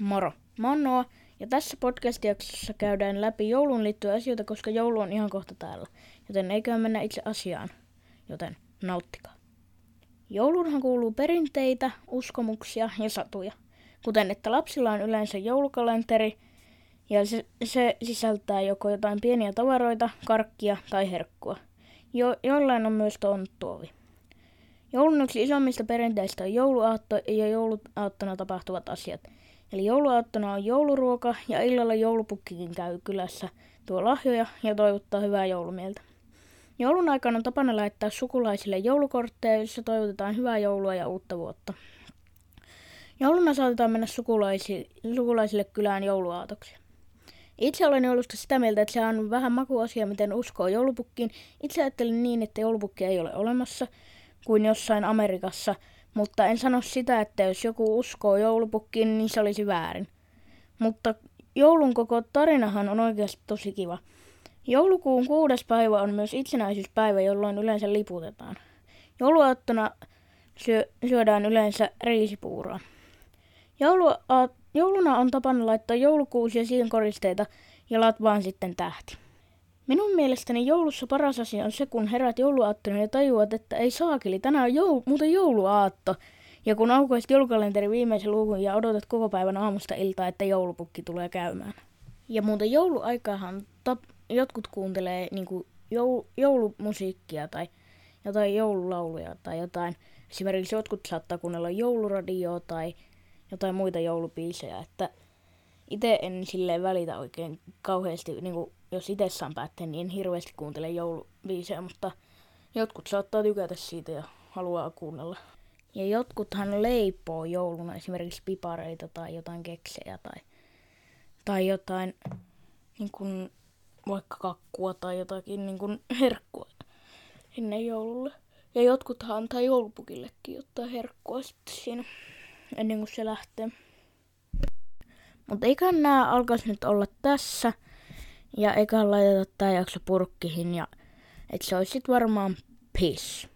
Moro, mä oon Noa, ja tässä podcast-jaksossa käydään läpi jouluun liittyviä asioita, koska joulu on ihan kohta täällä. Joten eiköhän mennä itse asiaan, joten nauttikaa. Jouluunhan kuuluu perinteitä, uskomuksia ja satuja. Kuten että lapsilla on yleensä joulukalenteri, ja se, se sisältää joko jotain pieniä tavaroita, karkkia tai herkkua. Jo, jollain on myös tonttuovi. Joulun yksi isommista perinteistä on jouluaatto ja jouluaattona tapahtuvat asiat. Eli jouluaattona on jouluruoka ja illalla joulupukkikin käy kylässä, tuo lahjoja ja toivottaa hyvää joulumieltä. Joulun aikana on tapana lähettää sukulaisille joulukortteja, joissa toivotetaan hyvää joulua ja uutta vuotta. Jouluna saatetaan mennä sukulaisi, sukulaisille kylään jouluaatoksi. Itse olen joulusta sitä mieltä, että se on vähän makuasia, miten uskoo joulupukkiin. Itse ajattelin niin, että joulupukki ei ole olemassa, kuin jossain Amerikassa, mutta en sano sitä, että jos joku uskoo joulupukkiin, niin se olisi väärin. Mutta joulun koko tarinahan on oikeasti tosi kiva. Joulukuun kuudes päivä on myös itsenäisyyspäivä, jolloin yleensä liputetaan. Jouluaattona syö, syödään yleensä riisipuuroa. Jouluna on tapana laittaa joulukuusi ja siihen koristeita ja latvaan sitten tähti. Minun mielestäni joulussa paras asia on se, kun herät jouluaattona ja tajuat, että ei saakeli, tänään on joulu, muuten jouluaatto. Ja kun aukaisit joulukalenteri viimeisen luukun ja odotat koko päivän aamusta iltaa, että joulupukki tulee käymään. Ja muuten jouluaikahan tap- jotkut kuuntelee niinku joul- joulumusiikkia tai jotain joululauluja tai jotain. Esimerkiksi jotkut saattaa kuunnella jouluradioa tai jotain muita joulupiisejä, että itse en silleen välitä oikein kauheasti, niin kuin, jos itse saan päättää, niin en hirveästi kuuntele joulubiisejä, mutta jotkut saattaa tykätä siitä ja haluaa kuunnella. Ja jotkuthan leipoo jouluna esimerkiksi pipareita tai jotain keksejä tai, tai jotain niin kuin, vaikka kakkua tai jotakin niin kuin herkkua ennen joululle. Ja jotkuthan antaa joulupukillekin jotain herkkua sitten siinä ennen kuin se lähtee. Mutta eiköhän nämä alkaisi nyt olla tässä. Ja eiköhän laiteta tämä jakso purkkihin ja että se olisi varmaan peace.